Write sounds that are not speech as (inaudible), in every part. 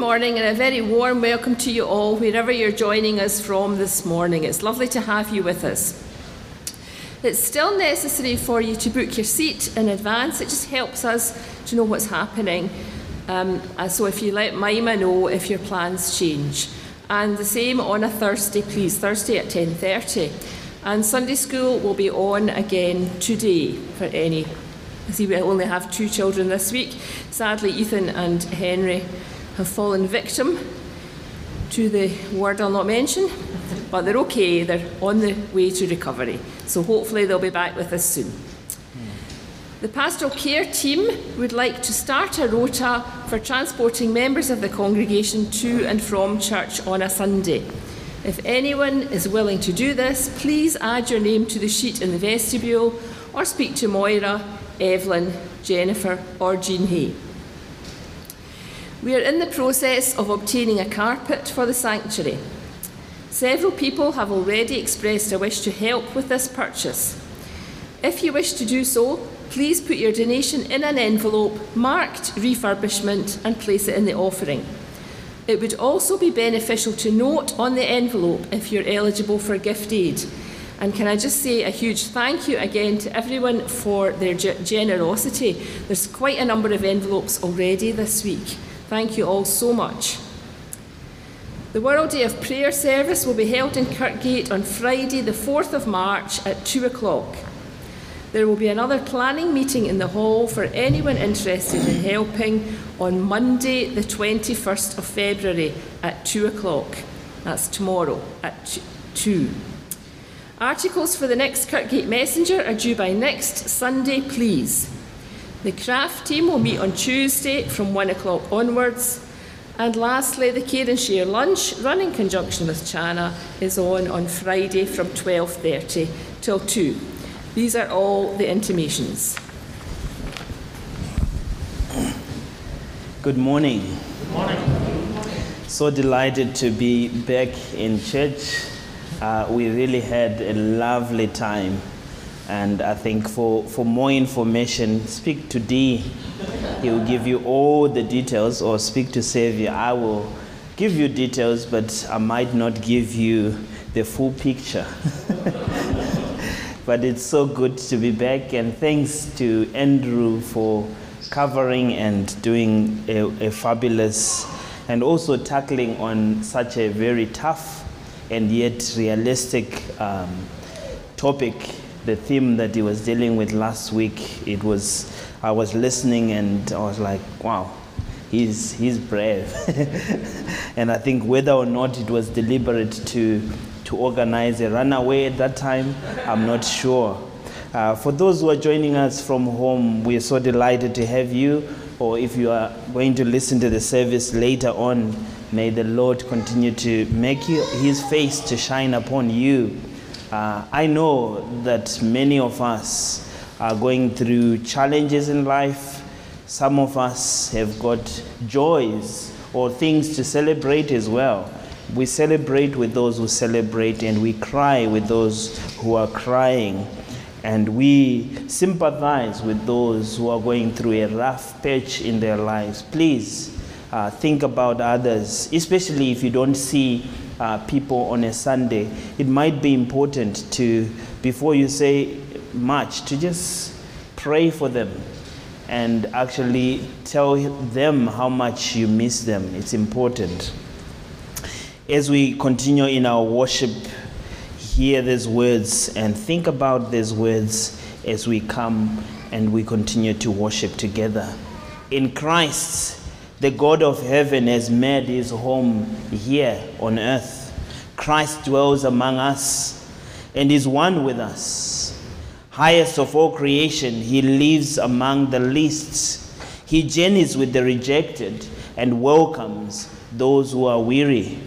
morning and a very warm welcome to you all, wherever you're joining us from this morning. It's lovely to have you with us. It's still necessary for you to book your seat in advance. It just helps us to know what's happening. Um, so if you let Mima know if your plans change. And the same on a Thursday, please, Thursday at 10.30. And Sunday school will be on again today for any. I see we only have two children this week. Sadly, Ethan and Henry have fallen victim to the word I'll not mention, but they're okay. They're on the way to recovery. So hopefully they'll be back with us soon. The pastoral care team would like to start a rota for transporting members of the congregation to and from church on a Sunday. If anyone is willing to do this, please add your name to the sheet in the vestibule or speak to Moira, Evelyn, Jennifer, or Jean Hay. We are in the process of obtaining a carpet for the sanctuary. Several people have already expressed a wish to help with this purchase. If you wish to do so, please put your donation in an envelope marked refurbishment and place it in the offering. It would also be beneficial to note on the envelope if you're eligible for gift aid. And can I just say a huge thank you again to everyone for their generosity? There's quite a number of envelopes already this week. Thank you all so much. The World Day of Prayer service will be held in Kirkgate on Friday, the 4th of March at 2 o'clock. There will be another planning meeting in the hall for anyone interested in helping on Monday, the 21st of February at 2 o'clock. That's tomorrow at 2. Articles for the next Kirkgate Messenger are due by next Sunday, please. The craft team will meet on Tuesday from 1 o'clock onwards. And lastly, the Care and Share lunch, run in conjunction with Chana, is on on Friday from 12.30 till 2. These are all the intimations. Good morning. Good morning. So delighted to be back in church. Uh, we really had a lovely time and I think for, for more information, speak to D. He will give you all the details, or speak to Savior. I will give you details, but I might not give you the full picture. (laughs) but it's so good to be back, and thanks to Andrew for covering and doing a, a fabulous and also tackling on such a very tough and yet realistic um, topic the theme that he was dealing with last week, it was, I was listening and I was like, wow, he's, he's brave. (laughs) and I think whether or not it was deliberate to, to organize a runaway at that time, I'm not sure. Uh, for those who are joining us from home, we are so delighted to have you. Or if you are going to listen to the service later on, may the Lord continue to make you, his face to shine upon you uh, I know that many of us are going through challenges in life. Some of us have got joys or things to celebrate as well. We celebrate with those who celebrate, and we cry with those who are crying. And we sympathize with those who are going through a rough patch in their lives. Please uh, think about others, especially if you don't see uh, people on a Sunday, it might be important to, before you say much, to just pray for them and actually tell them how much you miss them. It's important. As we continue in our worship, hear these words and think about these words as we come and we continue to worship together. In Christ, the God of heaven has made his home here on earth. Christ dwells among us and is one with us. Highest of all creation, he lives among the least. He journeys with the rejected and welcomes those who are weary.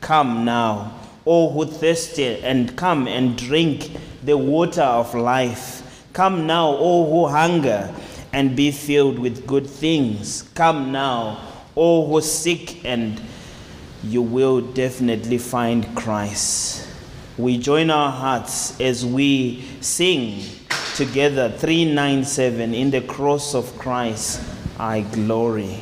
Come now, all who thirsty, and come and drink the water of life. Come now, all who hunger and be filled with good things. Come now, all who seek, and you will definitely find Christ. We join our hearts as we sing together 397 in the cross of Christ, I glory.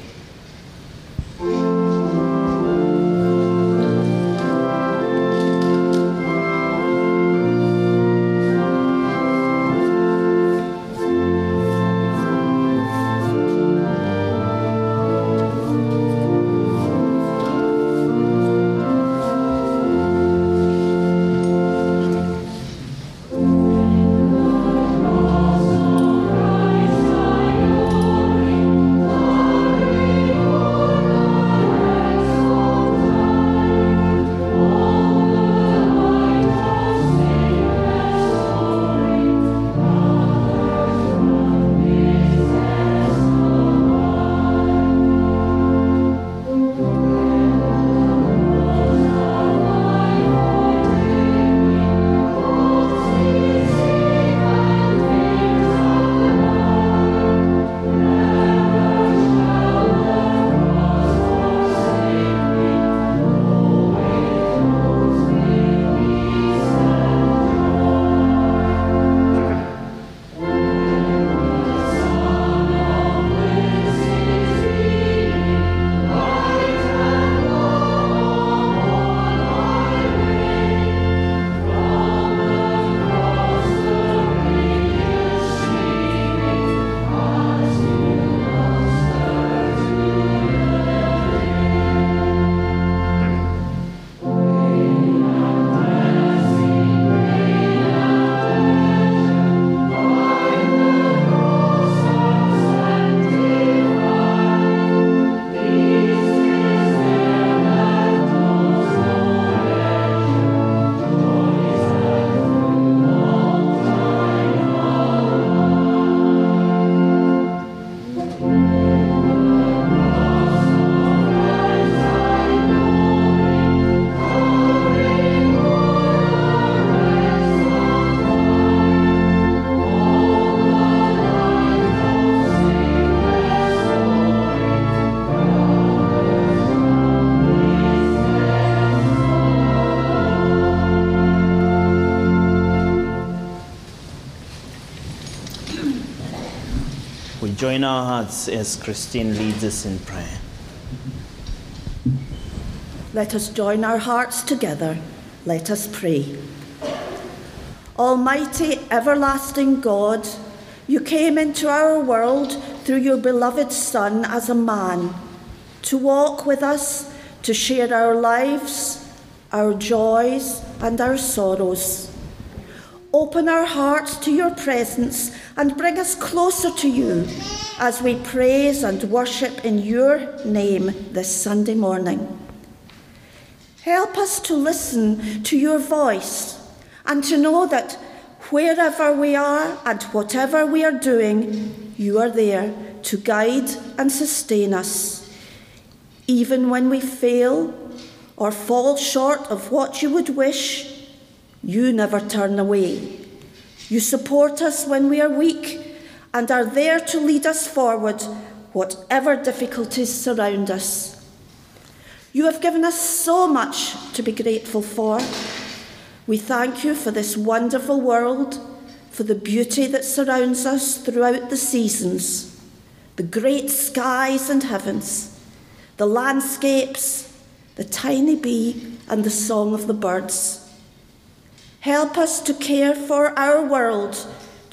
Hearts as Christine leads us in prayer. Let us join our hearts together. Let us pray. Almighty, everlasting God, you came into our world through your beloved Son as a man to walk with us, to share our lives, our joys, and our sorrows. Open our hearts to your presence and bring us closer to you as we praise and worship in your name this Sunday morning. Help us to listen to your voice and to know that wherever we are and whatever we are doing, you are there to guide and sustain us. Even when we fail or fall short of what you would wish, you never turn away. You support us when we are weak and are there to lead us forward, whatever difficulties surround us. You have given us so much to be grateful for. We thank you for this wonderful world, for the beauty that surrounds us throughout the seasons, the great skies and heavens, the landscapes, the tiny bee, and the song of the birds. Help us to care for our world,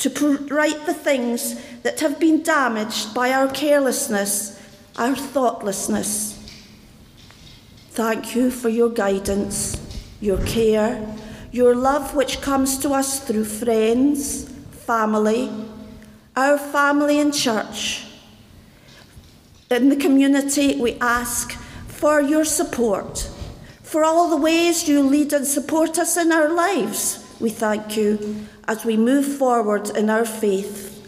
to right the things that have been damaged by our carelessness, our thoughtlessness. Thank you for your guidance, your care, your love which comes to us through friends, family, our family and church. In the community, we ask for your support, for all the ways you lead and support us in our lives. We thank you as we move forward in our faith.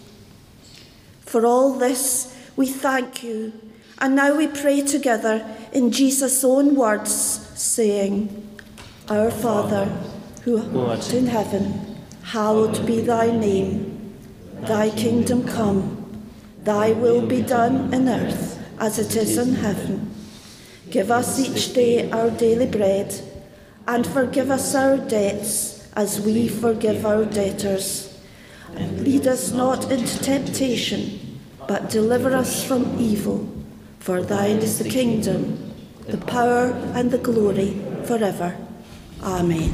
For all this, we thank you and now we pray together in Jesus' own words, saying, Our Father, who art in heaven, hallowed be thy name. Thy kingdom come, thy will be done in earth as it is in heaven. Give us each day our daily bread, and forgive us our debts as we forgive our debtors. And lead us not into temptation, but deliver us from evil. For thine is the kingdom, the power, and the glory forever. Amen.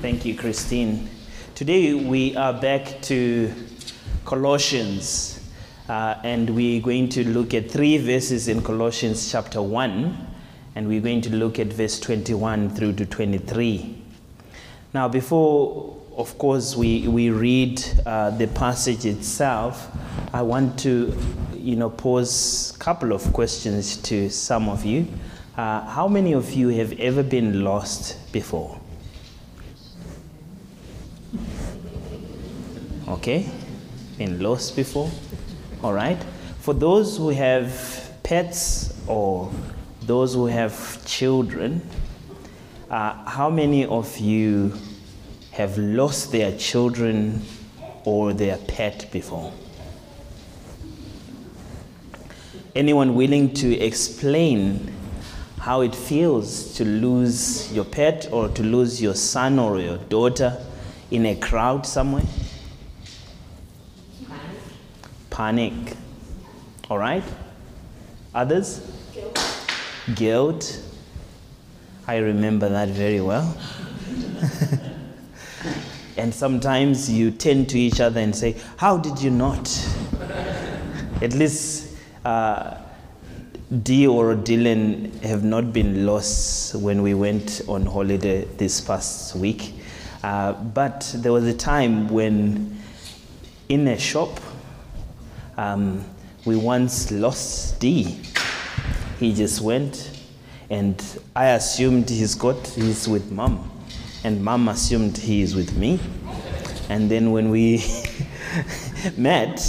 Thank you, Christine. Today we are back to Colossians, uh, and we're going to look at three verses in Colossians chapter 1, and we're going to look at verse 21 through to 23. Now, before of course, we, we read uh, the passage itself. I want to, you know, pose a couple of questions to some of you. Uh, how many of you have ever been lost before? Okay, been lost before? All right. For those who have pets or those who have children, uh, how many of you have lost their children or their pet before? Anyone willing to explain how it feels to lose your pet or to lose your son or your daughter in a crowd somewhere? Panic. All right? Others? Guilt. I remember that very well. (laughs) And sometimes you turn to each other and say, How did you not? At least uh, Dee or Dylan have not been lost when we went on holiday this past week. Uh, but there was a time when, in a shop, um, we once lost Dee. He just went, and I assumed he's got he's with mom and mom assumed he is with me. And then when we (laughs) met,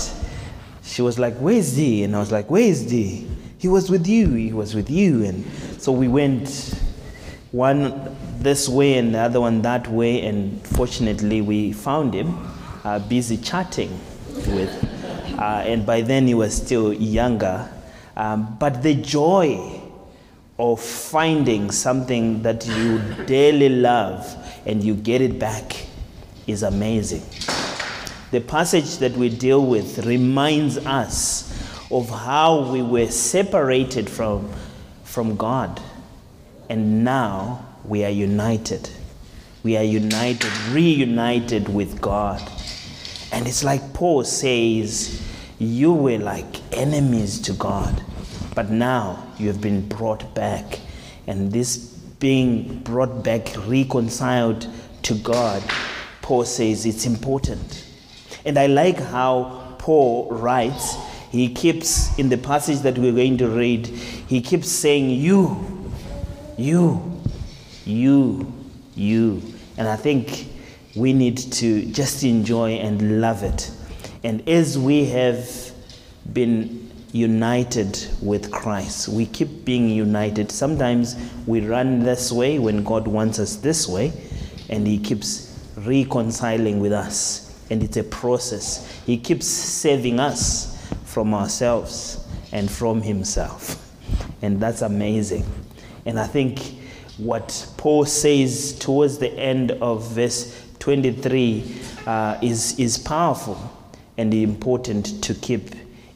she was like, Where's D? And I was like, Where's D? He was with you, he was with you. And so we went one this way and the other one that way, and fortunately we found him uh, busy chatting with, uh, and by then he was still younger. Um, but the joy of finding something that you dearly love and you get it back is amazing. The passage that we deal with reminds us of how we were separated from, from God, and now we are united. We are united, reunited with God. And it's like Paul says, You were like enemies to God, but now you have been brought back. And this being brought back, reconciled to God, Paul says it's important. And I like how Paul writes, he keeps, in the passage that we're going to read, he keeps saying, You, you, you, you. And I think we need to just enjoy and love it. And as we have been united with Christ, we keep being united. Sometimes we run this way when God wants us this way, and He keeps reconciling with us. And it's a process. He keeps saving us from ourselves and from Himself. And that's amazing. And I think what Paul says towards the end of verse 23 uh, is, is powerful and important to keep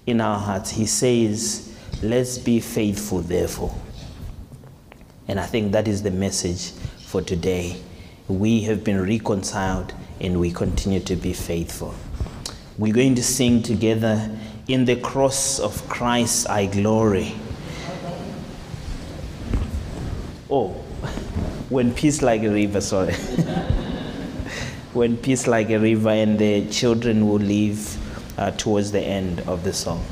in our hearts. He says, Let's be faithful, therefore. And I think that is the message for today. We have been reconciled and we continue to be faithful. We're going to sing together, In the cross of Christ I glory. Oh, (laughs) when peace like a river, sorry. (laughs) when peace like a river, and the children will leave Uh, towards the end of the song.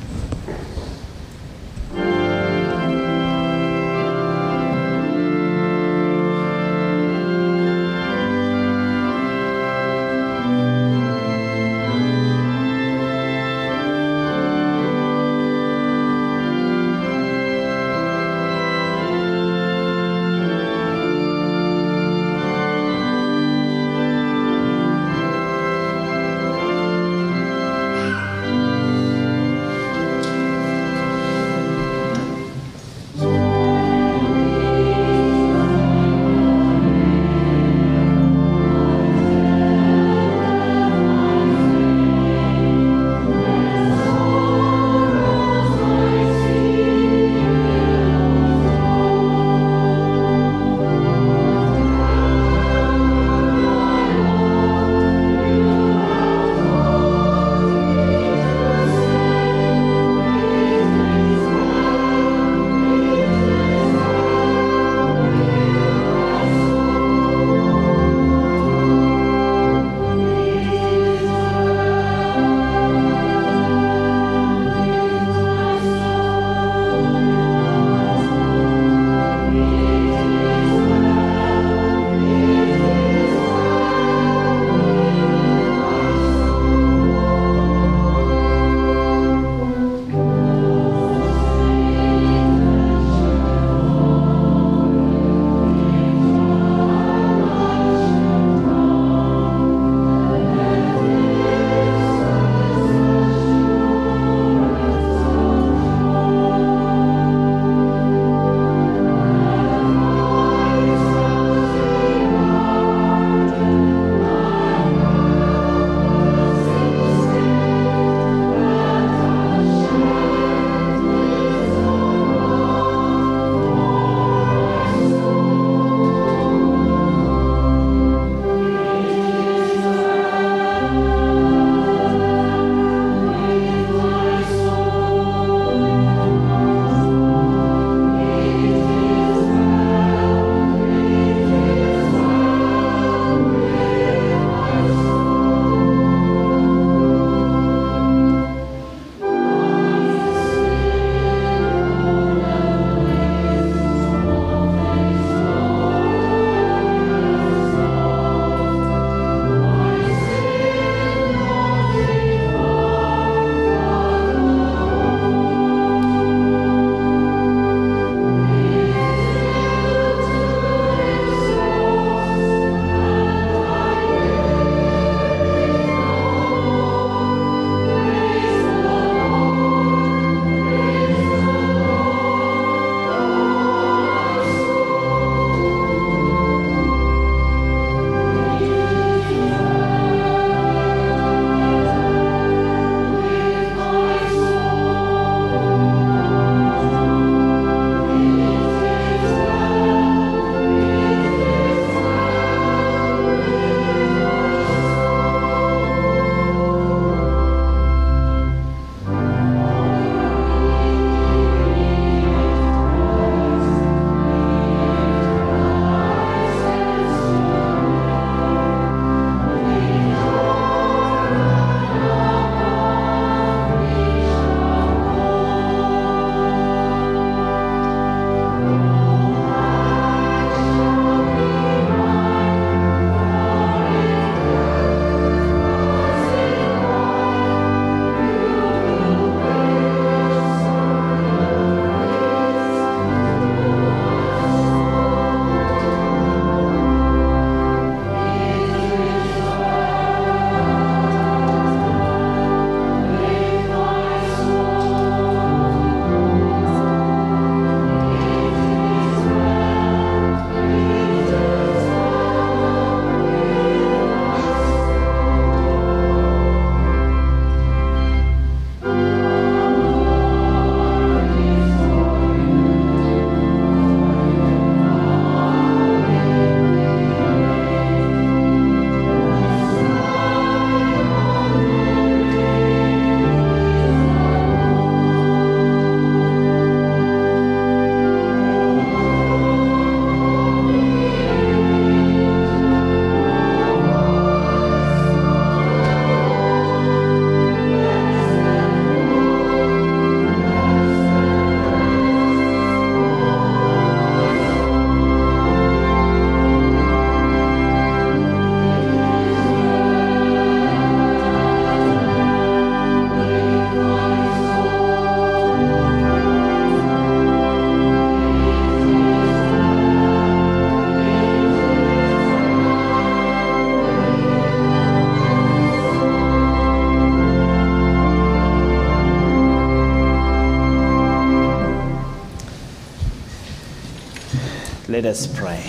Let us pray.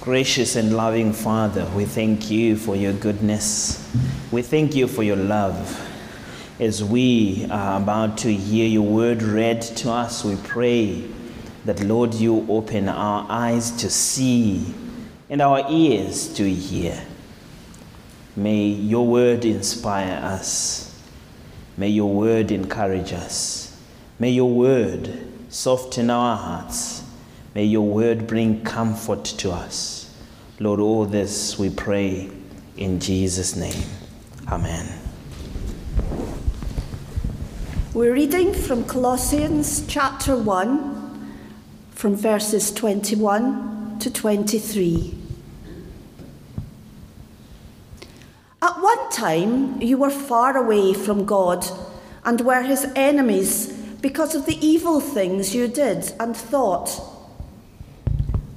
Gracious and loving Father, we thank you for your goodness. We thank you for your love. As we are about to hear your word read to us, we pray that, Lord, you open our eyes to see and our ears to hear. May your word inspire us. May your word encourage us. May your word soften our hearts. May your word bring comfort to us. Lord, all this we pray in Jesus' name. Amen. We're reading from Colossians chapter 1, from verses 21 to 23. At one time, you were far away from God and were his enemies because of the evil things you did and thought.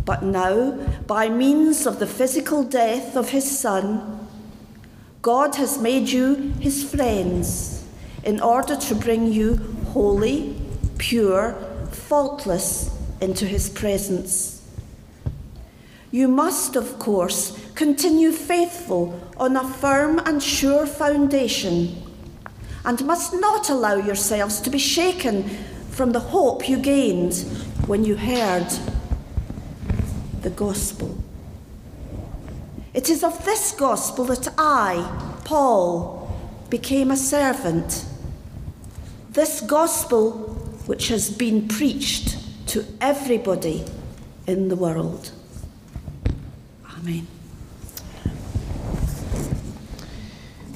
But now, by means of the physical death of his Son, God has made you his friends in order to bring you holy, pure, faultless into his presence. You must, of course, continue faithful on a firm and sure foundation, and must not allow yourselves to be shaken from the hope you gained when you heard the gospel. It is of this gospel that I, Paul, became a servant this gospel which has been preached to everybody in the world. Amen.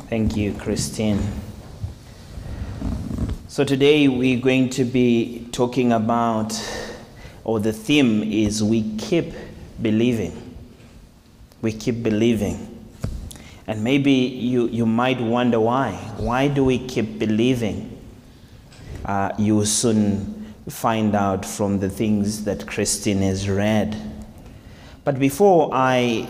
Thank you, Christine. So, today we're going to be talking about, or the theme is we keep believing. We keep believing. And maybe you, you might wonder why. Why do we keep believing? uh, you will soon find out from the things that Christine has read. But before I,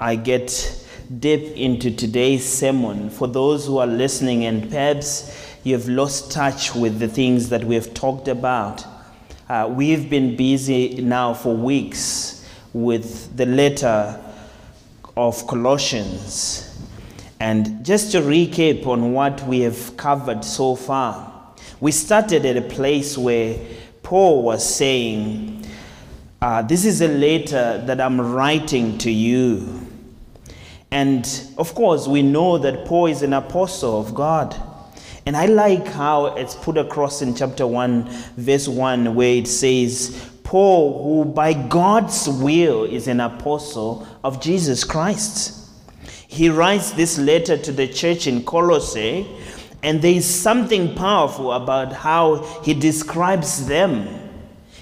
I get deep into today's sermon, for those who are listening and perhaps you have lost touch with the things that we have talked about, uh, we've been busy now for weeks with the letter of Colossians. And just to recap on what we have covered so far, we started at a place where Paul was saying, uh, This is a letter that I'm writing to you. And of course, we know that Paul is an apostle of God. And I like how it's put across in chapter 1, verse 1, where it says, Paul, who by God's will is an apostle of Jesus Christ. He writes this letter to the church in Colossae and there is something powerful about how he describes them.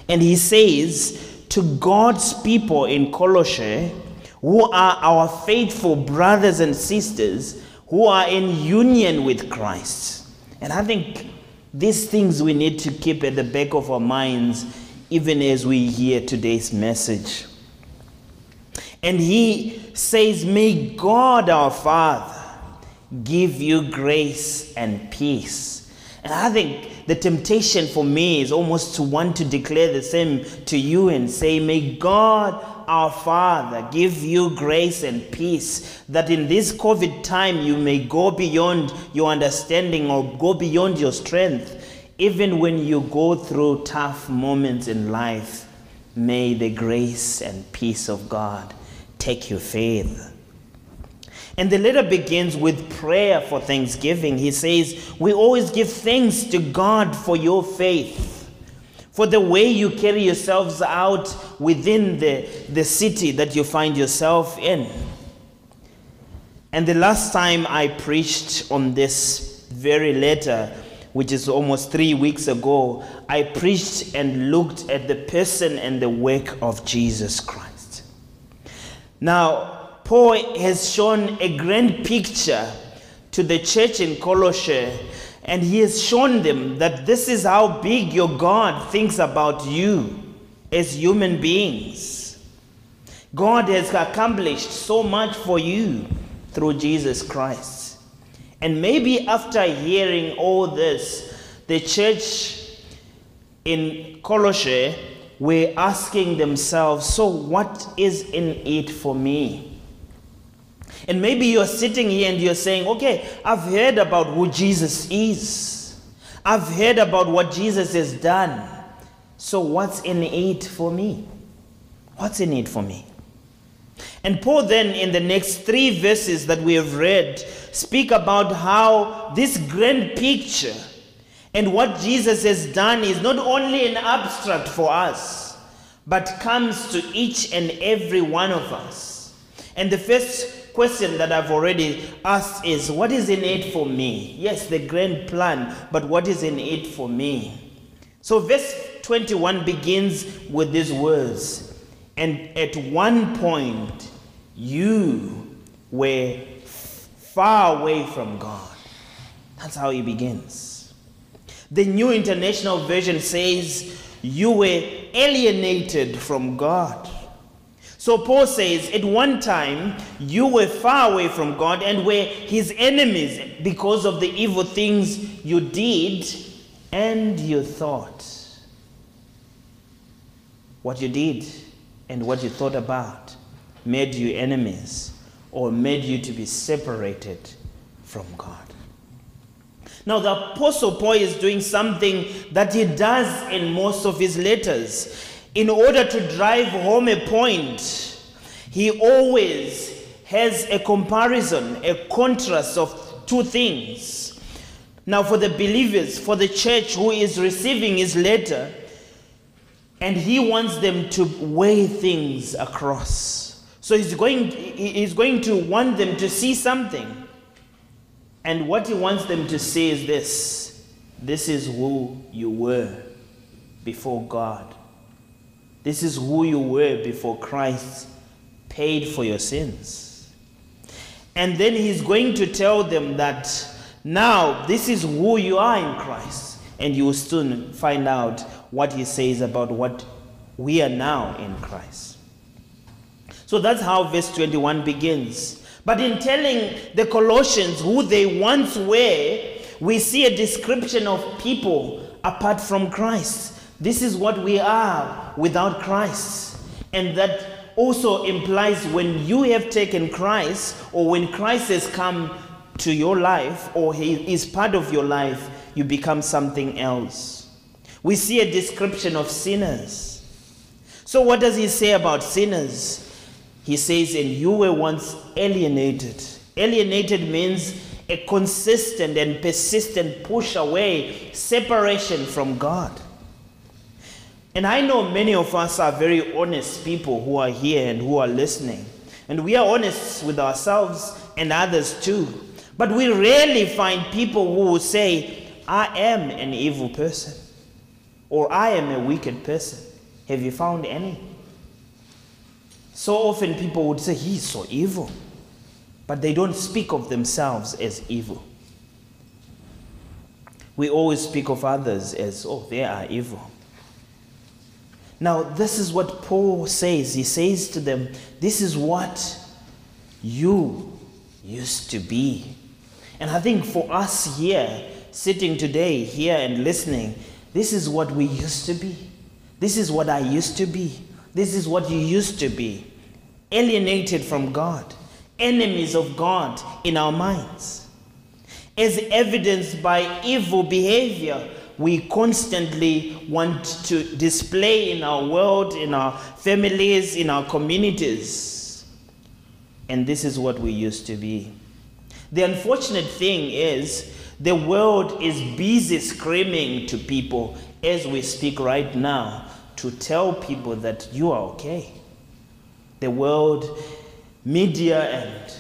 And he says, To God's people in Colossae, who are our faithful brothers and sisters, who are in union with Christ. And I think these things we need to keep at the back of our minds even as we hear today's message. And he says, May God our Father give you grace and peace. And I think the temptation for me is almost to want to declare the same to you and say, May God our Father give you grace and peace, that in this COVID time you may go beyond your understanding or go beyond your strength. Even when you go through tough moments in life, may the grace and peace of God take your faith and the letter begins with prayer for thanksgiving. He says, We always give thanks to God for your faith, for the way you carry yourselves out within the, the city that you find yourself in. And the last time I preached on this very letter, which is almost three weeks ago, I preached and looked at the person and the work of Jesus Christ. Now, Paul has shown a grand picture to the church in Colossae, and he has shown them that this is how big your God thinks about you as human beings. God has accomplished so much for you through Jesus Christ. And maybe after hearing all this, the church in Colossae were asking themselves, So, what is in it for me? And maybe you're sitting here and you're saying, Okay, I've heard about who Jesus is, I've heard about what Jesus has done. So, what's in it for me? What's in it for me? And Paul, then, in the next three verses that we have read, speak about how this grand picture and what Jesus has done is not only an abstract for us, but comes to each and every one of us. And the first question that I've already asked is what is in it for me? Yes, the grand plan, but what is in it for me? So, verse 21 begins with these words. And at one point, you were far away from God. That's how he begins. The New International Version says, You were alienated from God. So Paul says, At one time, you were far away from God and were his enemies because of the evil things you did and you thought. What you did and what you thought about made you enemies or made you to be separated from God. Now, the Apostle Paul is doing something that he does in most of his letters. In order to drive home a point, he always has a comparison, a contrast of two things. Now, for the believers, for the church who is receiving his letter, and he wants them to weigh things across. So he's going, he's going to want them to see something. And what he wants them to see is this this is who you were before God. This is who you were before Christ paid for your sins. And then he's going to tell them that now this is who you are in Christ. And you will soon find out what he says about what we are now in Christ. So that's how verse 21 begins. But in telling the Colossians who they once were, we see a description of people apart from Christ. This is what we are without Christ. And that also implies when you have taken Christ or when Christ has come to your life or he is part of your life, you become something else. We see a description of sinners. So, what does he say about sinners? He says, And you were once alienated. Alienated means a consistent and persistent push away, separation from God. And I know many of us are very honest people who are here and who are listening. And we are honest with ourselves and others too. But we rarely find people who will say, I am an evil person or I am a wicked person. Have you found any? So often people would say, He's so evil. But they don't speak of themselves as evil. We always speak of others as, oh, they are evil. Now, this is what Paul says. He says to them, This is what you used to be. And I think for us here, sitting today, here and listening, this is what we used to be. This is what I used to be. This is what you used to be. Alienated from God, enemies of God in our minds. As evidenced by evil behavior, we constantly want to display in our world, in our families, in our communities. And this is what we used to be. The unfortunate thing is, the world is busy screaming to people as we speak right now to tell people that you are okay. The world, media, and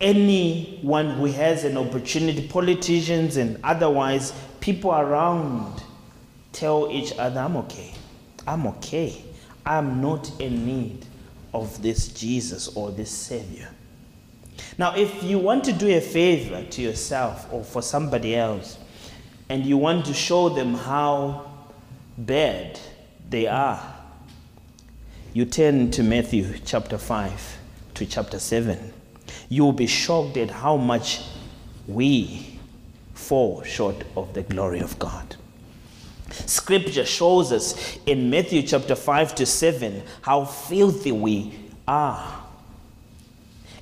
anyone who has an opportunity, politicians and otherwise, people around tell each other, I'm okay. I'm okay. I'm not in need of this Jesus or this Savior. Now, if you want to do a favor to yourself or for somebody else, and you want to show them how bad they are, you turn to Matthew chapter 5 to chapter 7. You will be shocked at how much we fall short of the glory of God. Scripture shows us in Matthew chapter 5 to 7 how filthy we are.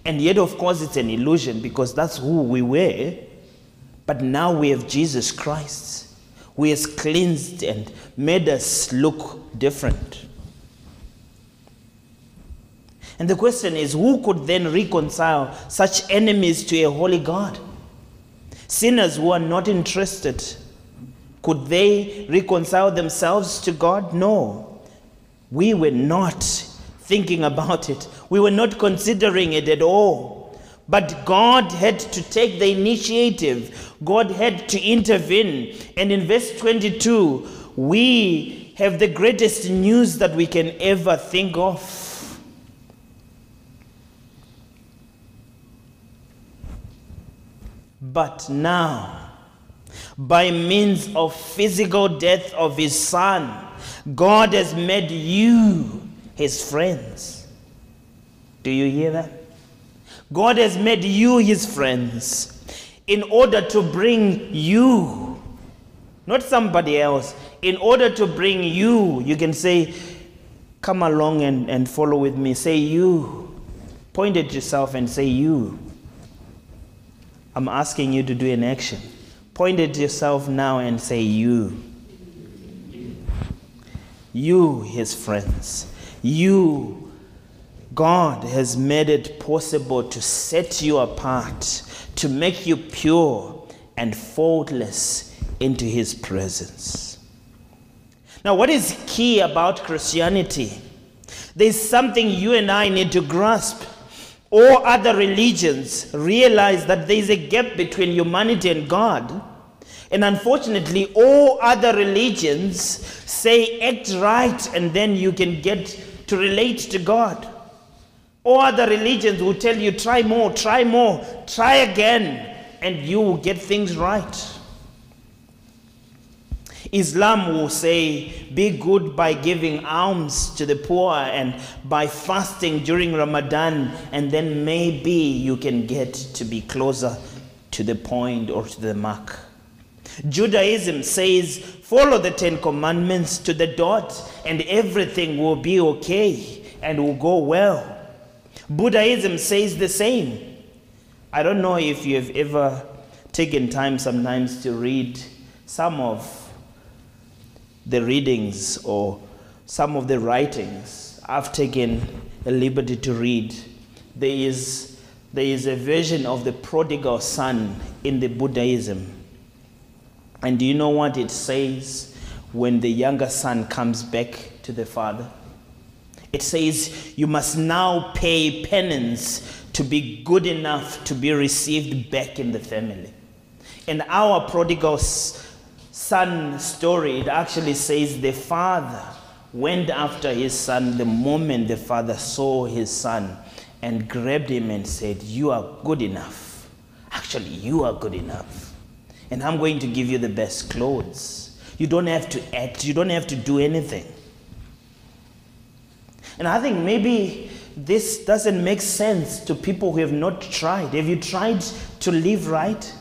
And yet, of course, it's an illusion because that's who we were. But now we have Jesus Christ, who has cleansed and made us look different. And the question is who could then reconcile such enemies to a holy God? Sinners who are not interested. Could they reconcile themselves to God? No. We were not thinking about it, we were not considering it at all. But God had to take the initiative, God had to intervene. And in verse 22, we have the greatest news that we can ever think of. But now, by means of physical death of his son, God has made you his friends. Do you hear that? God has made you his friends in order to bring you, not somebody else, in order to bring you. You can say, Come along and, and follow with me. Say, You. Point at yourself and say, You. I'm asking you to do an action. Point at yourself now and say, You. You, his friends. You. God has made it possible to set you apart, to make you pure and faultless into his presence. Now, what is key about Christianity? There's something you and I need to grasp all other religions realize that there is a gap between humanity and God. And unfortunately, all other religions say act right and then you can get to relate to God. All other religions will tell you try more, try more, try again, and you will get things right. Islam will say, be good by giving alms to the poor and by fasting during Ramadan, and then maybe you can get to be closer to the point or to the mark. Judaism says, follow the Ten Commandments to the dot, and everything will be okay and will go well. Buddhism says the same. I don't know if you have ever taken time sometimes to read some of the readings or some of the writings I've taken a liberty to read. There is, there is a version of the prodigal son in the Buddhism. And do you know what it says when the younger son comes back to the father? It says, You must now pay penance to be good enough to be received back in the family. And our prodigal son story, it actually says the father went after his son the moment the father saw his son and grabbed him and said, You are good enough. Actually, you are good enough. And I'm going to give you the best clothes. You don't have to act, you don't have to do anything. And I think maybe this doesn't make sense to people who have not tried. Have you tried to live right?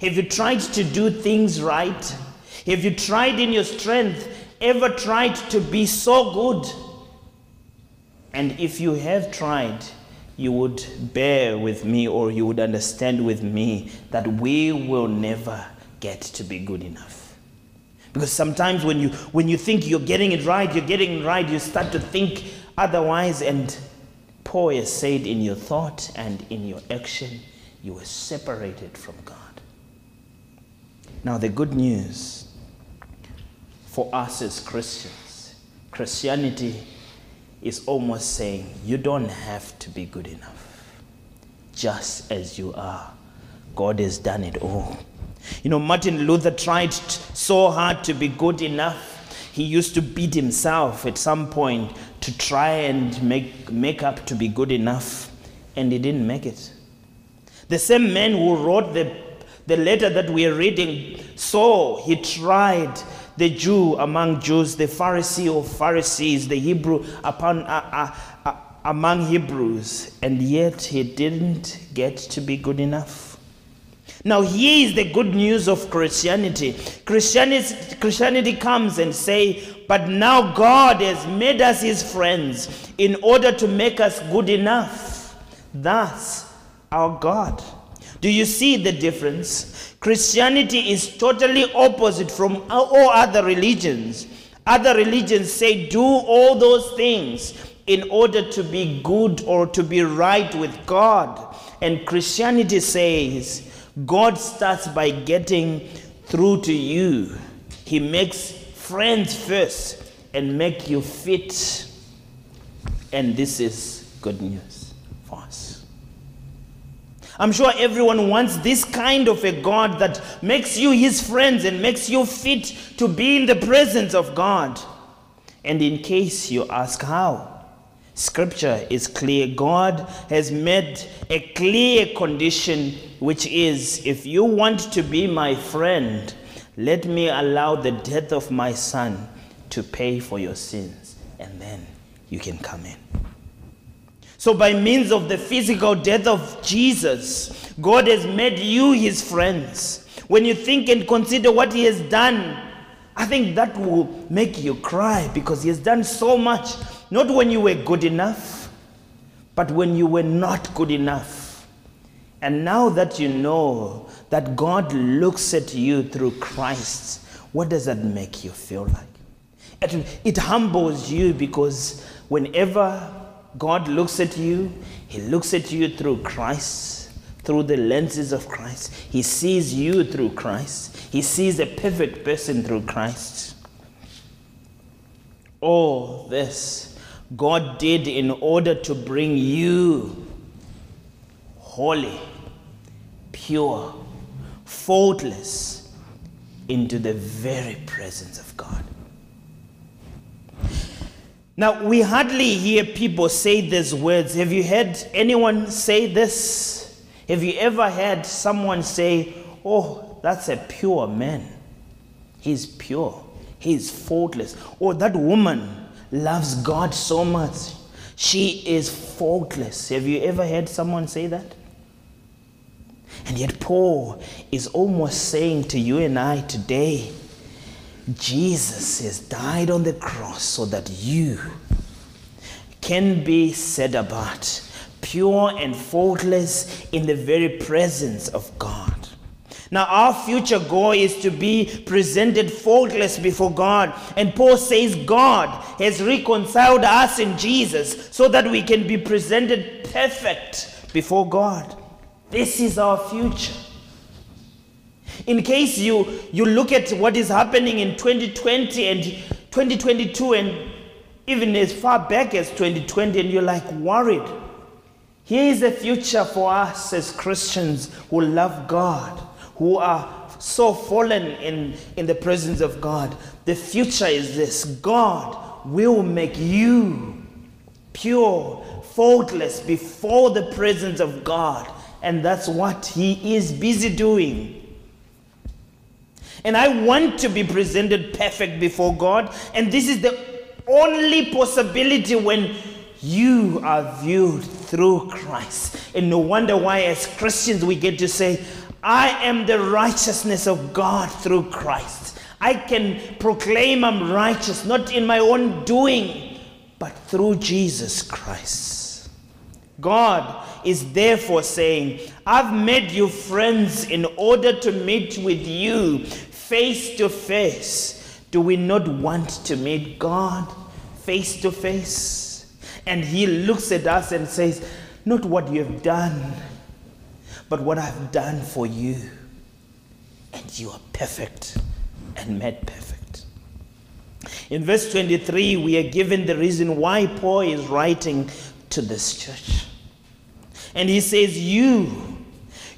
Have you tried to do things right? Have you tried in your strength, ever tried to be so good? And if you have tried, you would bear with me or you would understand with me that we will never get to be good enough. Because sometimes when you when you think you're getting it right, you're getting it right, you start to think otherwise and Paul has said in your thought and in your action, you are separated from God. Now, the good news for us as Christians, Christianity is almost saying you don't have to be good enough. Just as you are, God has done it all. You know, Martin Luther tried so hard to be good enough. He used to beat himself at some point to try and make, make up to be good enough, and he didn't make it. The same man who wrote the the letter that we are reading, so he tried the Jew among Jews, the Pharisee of Pharisees, the Hebrew upon, uh, uh, uh, among Hebrews, and yet he didn't get to be good enough. Now, here is the good news of Christianity. Christianity, Christianity comes and say, but now God has made us his friends in order to make us good enough. That's our God. Do you see the difference? Christianity is totally opposite from all other religions. Other religions say, do all those things in order to be good or to be right with God. And Christianity says, God starts by getting through to you. He makes friends first and make you fit. And this is good news for us. I'm sure everyone wants this kind of a God that makes you his friends and makes you fit to be in the presence of God. And in case you ask how, Scripture is clear. God has made a clear condition, which is if you want to be my friend, let me allow the death of my son to pay for your sins, and then you can come in. So, by means of the physical death of Jesus, God has made you his friends. When you think and consider what he has done, I think that will make you cry because he has done so much. Not when you were good enough, but when you were not good enough. And now that you know that God looks at you through Christ, what does that make you feel like? It, it humbles you because whenever God looks at you, He looks at you through Christ, through the lenses of Christ. He sees you through Christ. He sees a perfect person through Christ. All this God did in order to bring you holy, pure, faultless into the very presence of God. Now, we hardly hear people say these words. Have you heard anyone say this? Have you ever heard someone say, Oh, that's a pure man? He's pure, he's faultless. Or that woman, loves God so much. She is faultless. Have you ever heard someone say that? And yet, Paul is almost saying to you and I today Jesus has died on the cross so that you can be set apart, pure and faultless in the very presence of God. Now, our future goal is to be presented faultless before God. And Paul says God has reconciled us in Jesus so that we can be presented perfect before God. This is our future. In case you, you look at what is happening in 2020 and 2022 and even as far back as 2020, and you're like worried. Here is a future for us as Christians who love God who are so fallen in, in the presence of God. The future is this God will make you pure, faultless before the presence of God. And that's what He is busy doing. And I want to be presented perfect before God. And this is the only possibility when you are viewed through Christ. And no wonder why, as Christians, we get to say, I am the righteousness of God through Christ. I can proclaim I'm righteous, not in my own doing, but through Jesus Christ. God is therefore saying, I've made you friends in order to meet with you face to face. Do we not want to meet God face to face? And He looks at us and says, Not what you have done but what I've done for you. And you are perfect and made perfect. In verse 23, we are given the reason why Paul is writing to this church. And he says, You,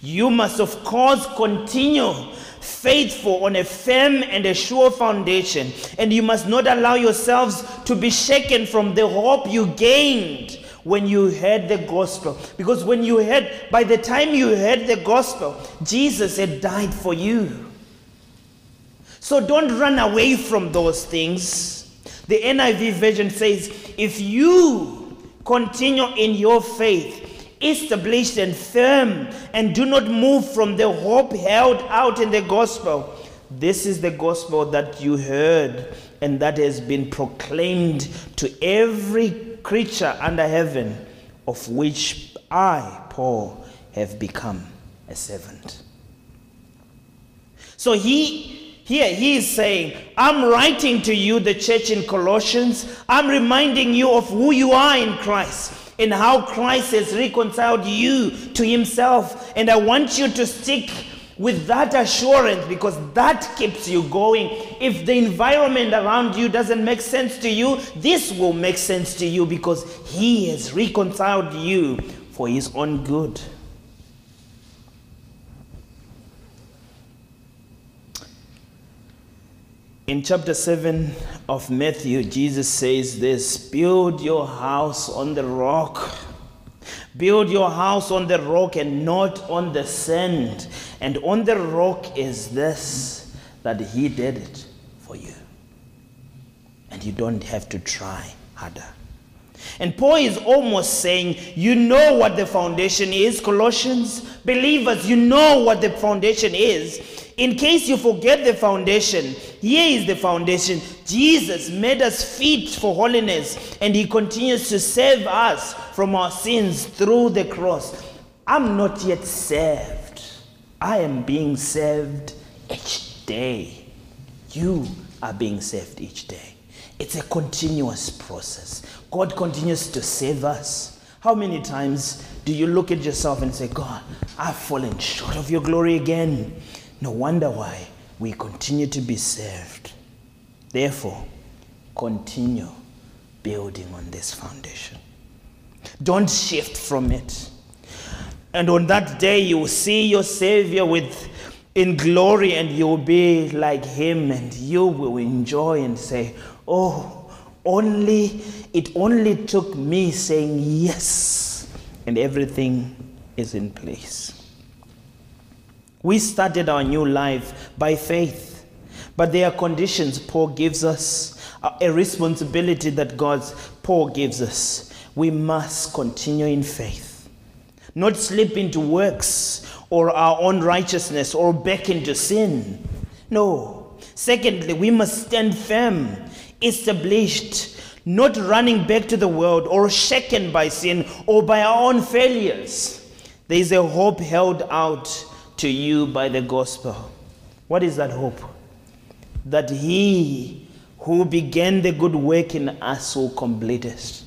you must of course continue faithful on a firm and a sure foundation, and you must not allow yourselves to be shaken from the hope you gained when you heard the gospel. Because when you heard, by the time you heard the gospel, Jesus had died for you. So don't run away from those things. The NIV version says, if you continue in your faith, established and firm, and do not move from the hope held out in the gospel. This is the gospel that you heard and that has been proclaimed to every creature under heaven, of which I, Paul, have become a servant. So he here he is saying, I'm writing to you, the church in Colossians. I'm reminding you of who you are in Christ and how Christ has reconciled you to himself. And I want you to stick with that assurance because that keeps you going. If the environment around you doesn't make sense to you, this will make sense to you because he has reconciled you for his own good. In chapter 7 of Matthew, Jesus says this Build your house on the rock. Build your house on the rock and not on the sand. And on the rock is this that He did it for you. And you don't have to try harder. And Paul is almost saying, You know what the foundation is, Colossians. Believers, you know what the foundation is. In case you forget the foundation, here is the foundation. Jesus made us fit for holiness, and He continues to save us from our sins through the cross. I'm not yet saved, I am being saved each day. You are being saved each day. It's a continuous process. God continues to save us. How many times do you look at yourself and say, God, I've fallen short of your glory again? No wonder why we continue to be saved. Therefore, continue building on this foundation. Don't shift from it. And on that day, you will see your Savior with in glory, and you will be like Him, and you will enjoy and say, "Oh, only it only took me saying yes, and everything is in place." We started our new life by faith, but there are conditions Paul gives us, a responsibility that God's Paul gives us. We must continue in faith, not slip into works or our own righteousness or back into sin. No. Secondly, we must stand firm, established, not running back to the world or shaken by sin or by our own failures. There is a hope held out to you by the gospel. What is that hope? That he who began the good work in us will complete it.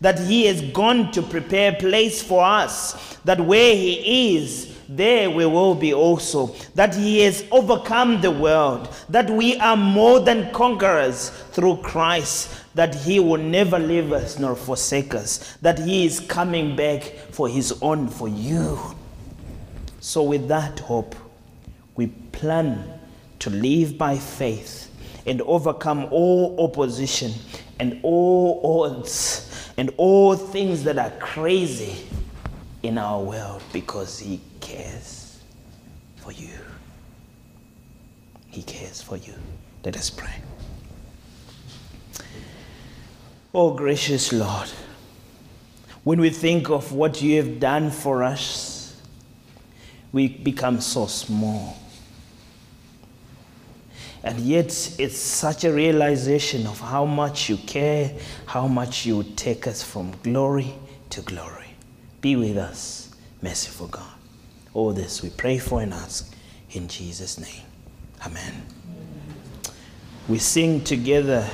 That he has gone to prepare a place for us, that where he is, there we will be also. That he has overcome the world, that we are more than conquerors through Christ, that he will never leave us nor forsake us, that he is coming back for his own, for you. So, with that hope, we plan to live by faith and overcome all opposition and all odds and all things that are crazy in our world because He cares for you. He cares for you. Let us pray. Oh, gracious Lord, when we think of what you have done for us, we become so small. And yet, it's such a realization of how much you care, how much you take us from glory to glory. Be with us, merciful God. All this we pray for and ask in Jesus' name. Amen. We sing together,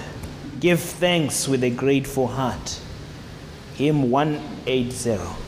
give thanks with a grateful heart. Hymn 180.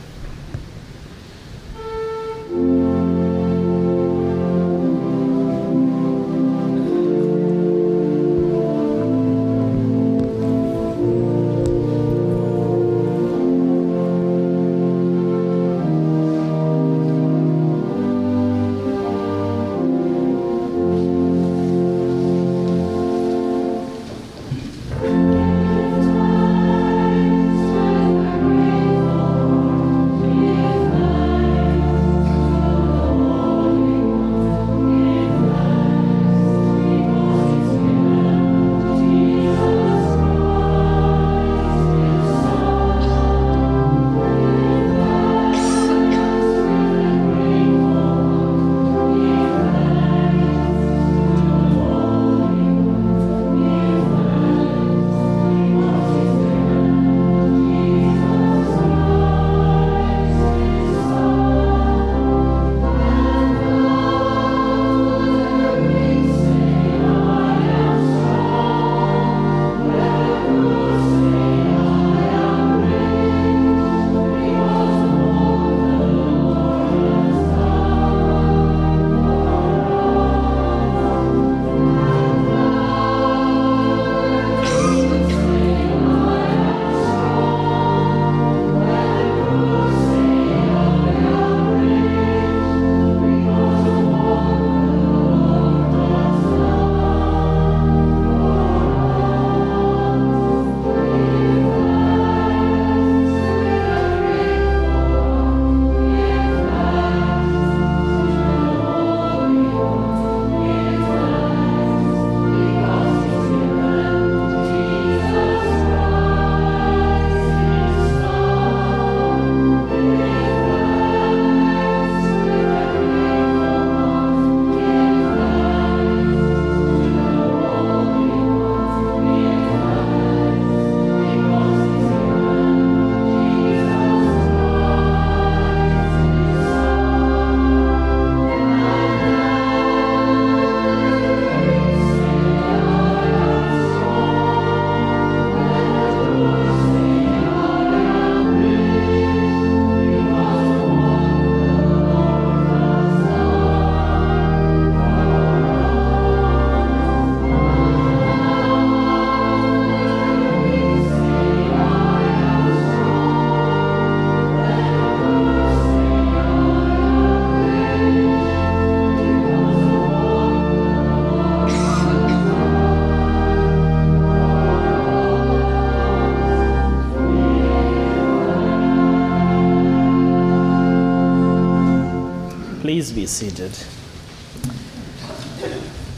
Seated.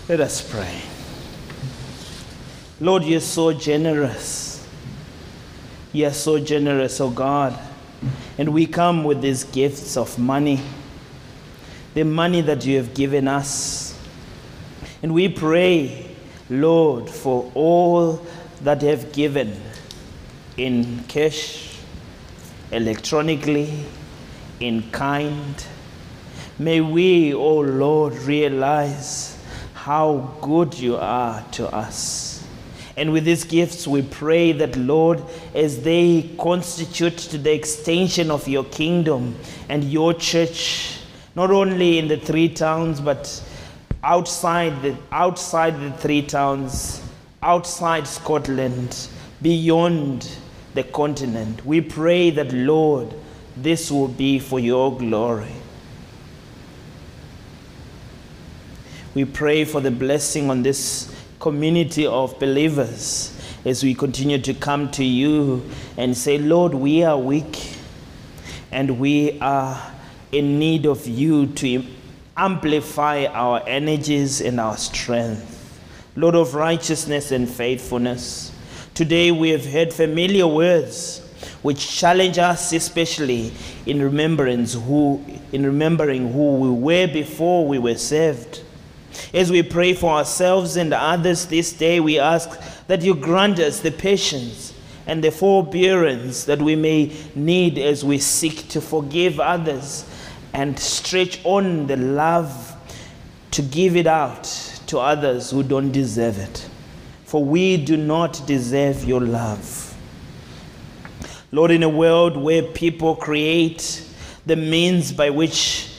Let us pray. Lord, you're so generous. You're so generous, oh God. And we come with these gifts of money, the money that you have given us. And we pray, Lord, for all that have given in cash, electronically, in kind. May we, oh Lord, realize how good you are to us. And with these gifts, we pray that, Lord, as they constitute to the extension of your kingdom and your church, not only in the three towns, but outside the, outside the three towns, outside Scotland, beyond the continent, we pray that, Lord, this will be for your glory. We pray for the blessing on this community of believers as we continue to come to you and say, Lord, we are weak and we are in need of you to amplify our energies and our strength. Lord of righteousness and faithfulness, today we have heard familiar words which challenge us especially in remembrance who in remembering who we were before we were saved as we pray for ourselves and others this day, we ask that you grant us the patience and the forbearance that we may need as we seek to forgive others and stretch on the love to give it out to others who don't deserve it. For we do not deserve your love. Lord, in a world where people create the means by which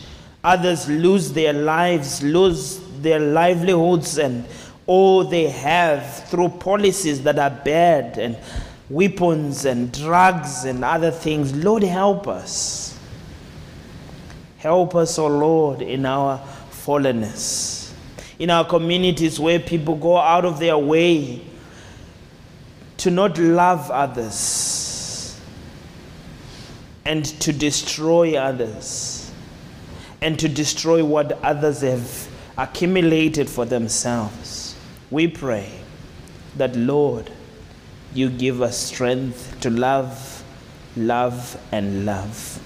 others lose their lives, lose their livelihoods and all they have through policies that are bad and weapons and drugs and other things. Lord, help us. Help us, O oh Lord, in our fallenness. In our communities where people go out of their way to not love others and to destroy others and to destroy what others have accumulated for themselves. We pray that, Lord, you give us strength to love, love, and love.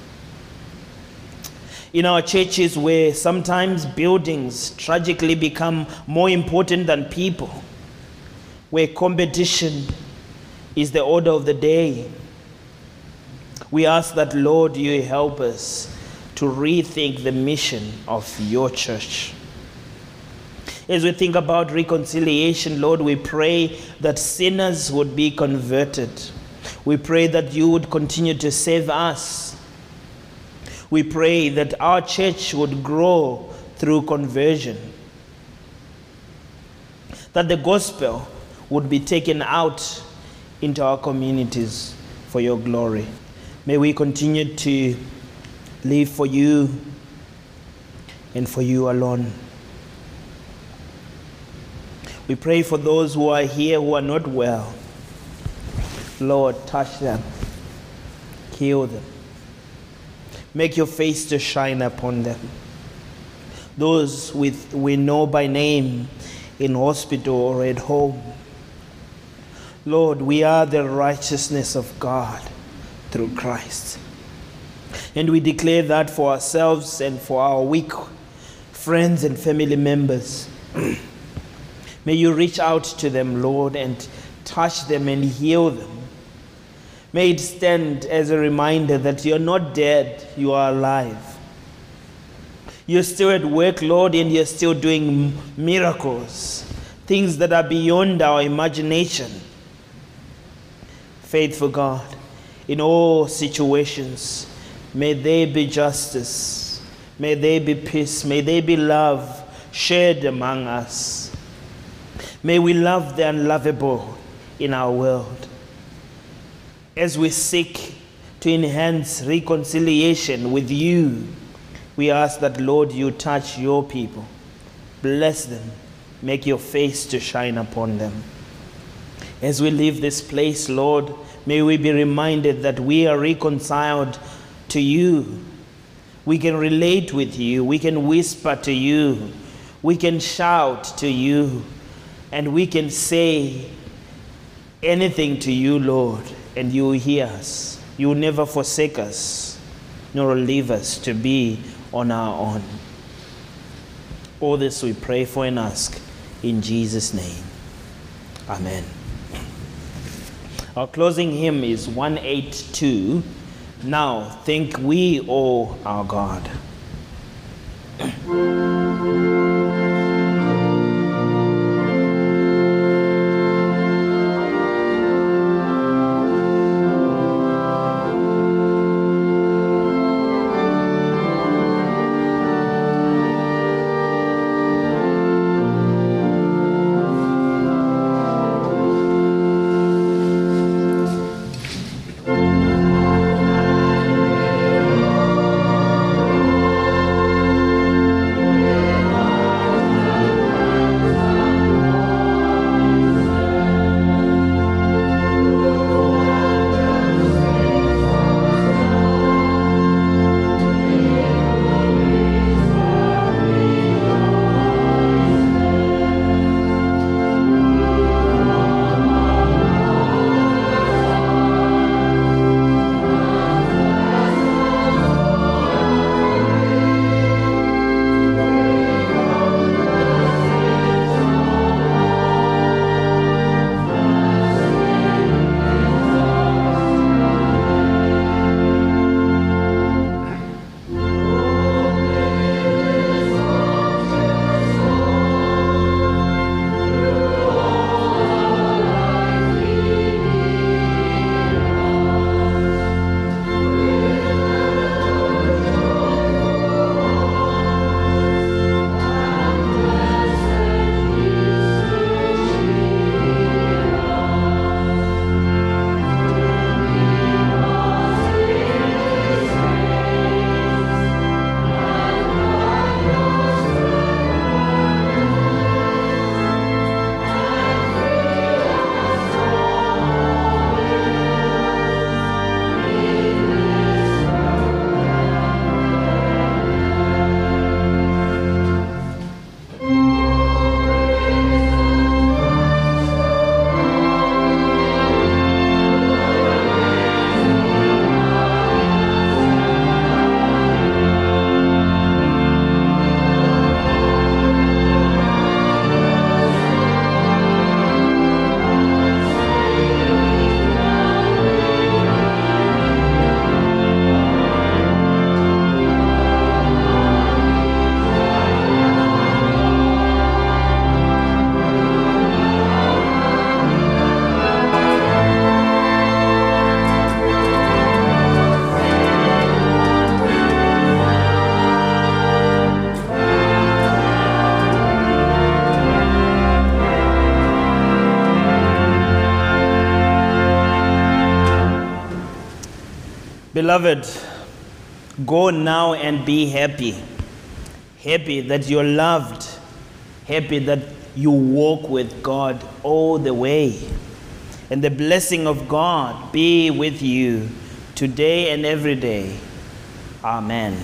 In our churches, where sometimes buildings tragically become more important than people, where competition is the order of the day, we ask that, Lord, you help us to rethink the mission of your church. As we think about reconciliation, Lord, we pray that sinners would be converted. We pray that you would continue to save us. We pray that our church would grow through conversion. That the gospel would be taken out into our communities for your glory. May we continue to live for you and for you alone. We pray for those who are here who are not well. Lord, touch them, heal them, make your face to shine upon them. Those with, we know by name in hospital or at home. Lord, we are the righteousness of God through Christ. And we declare that for ourselves and for our weak friends and family members. (clears throat) May you reach out to them, Lord, and touch them and heal them. May it stand as a reminder that you're not dead, you are alive. You're still at work, Lord, and you're still doing miracles, things that are beyond our imagination. Faithful God, in all situations, may there be justice, may there be peace, may there be love shared among us. May we love the unlovable in our world. As we seek to enhance reconciliation with you, we ask that, Lord, you touch your people. Bless them. Make your face to shine upon them. As we leave this place, Lord, may we be reminded that we are reconciled to you. We can relate with you. We can whisper to you. We can shout to you. And we can say anything to you, Lord, and you will hear us. You will never forsake us, nor leave us to be on our own. All this we pray for and ask in Jesus' name. Amen. Our closing hymn is 182. Now think we, O our God. (clears throat) Beloved, go now and be happy. Happy that you're loved. Happy that you walk with God all the way. And the blessing of God be with you today and every day. Amen.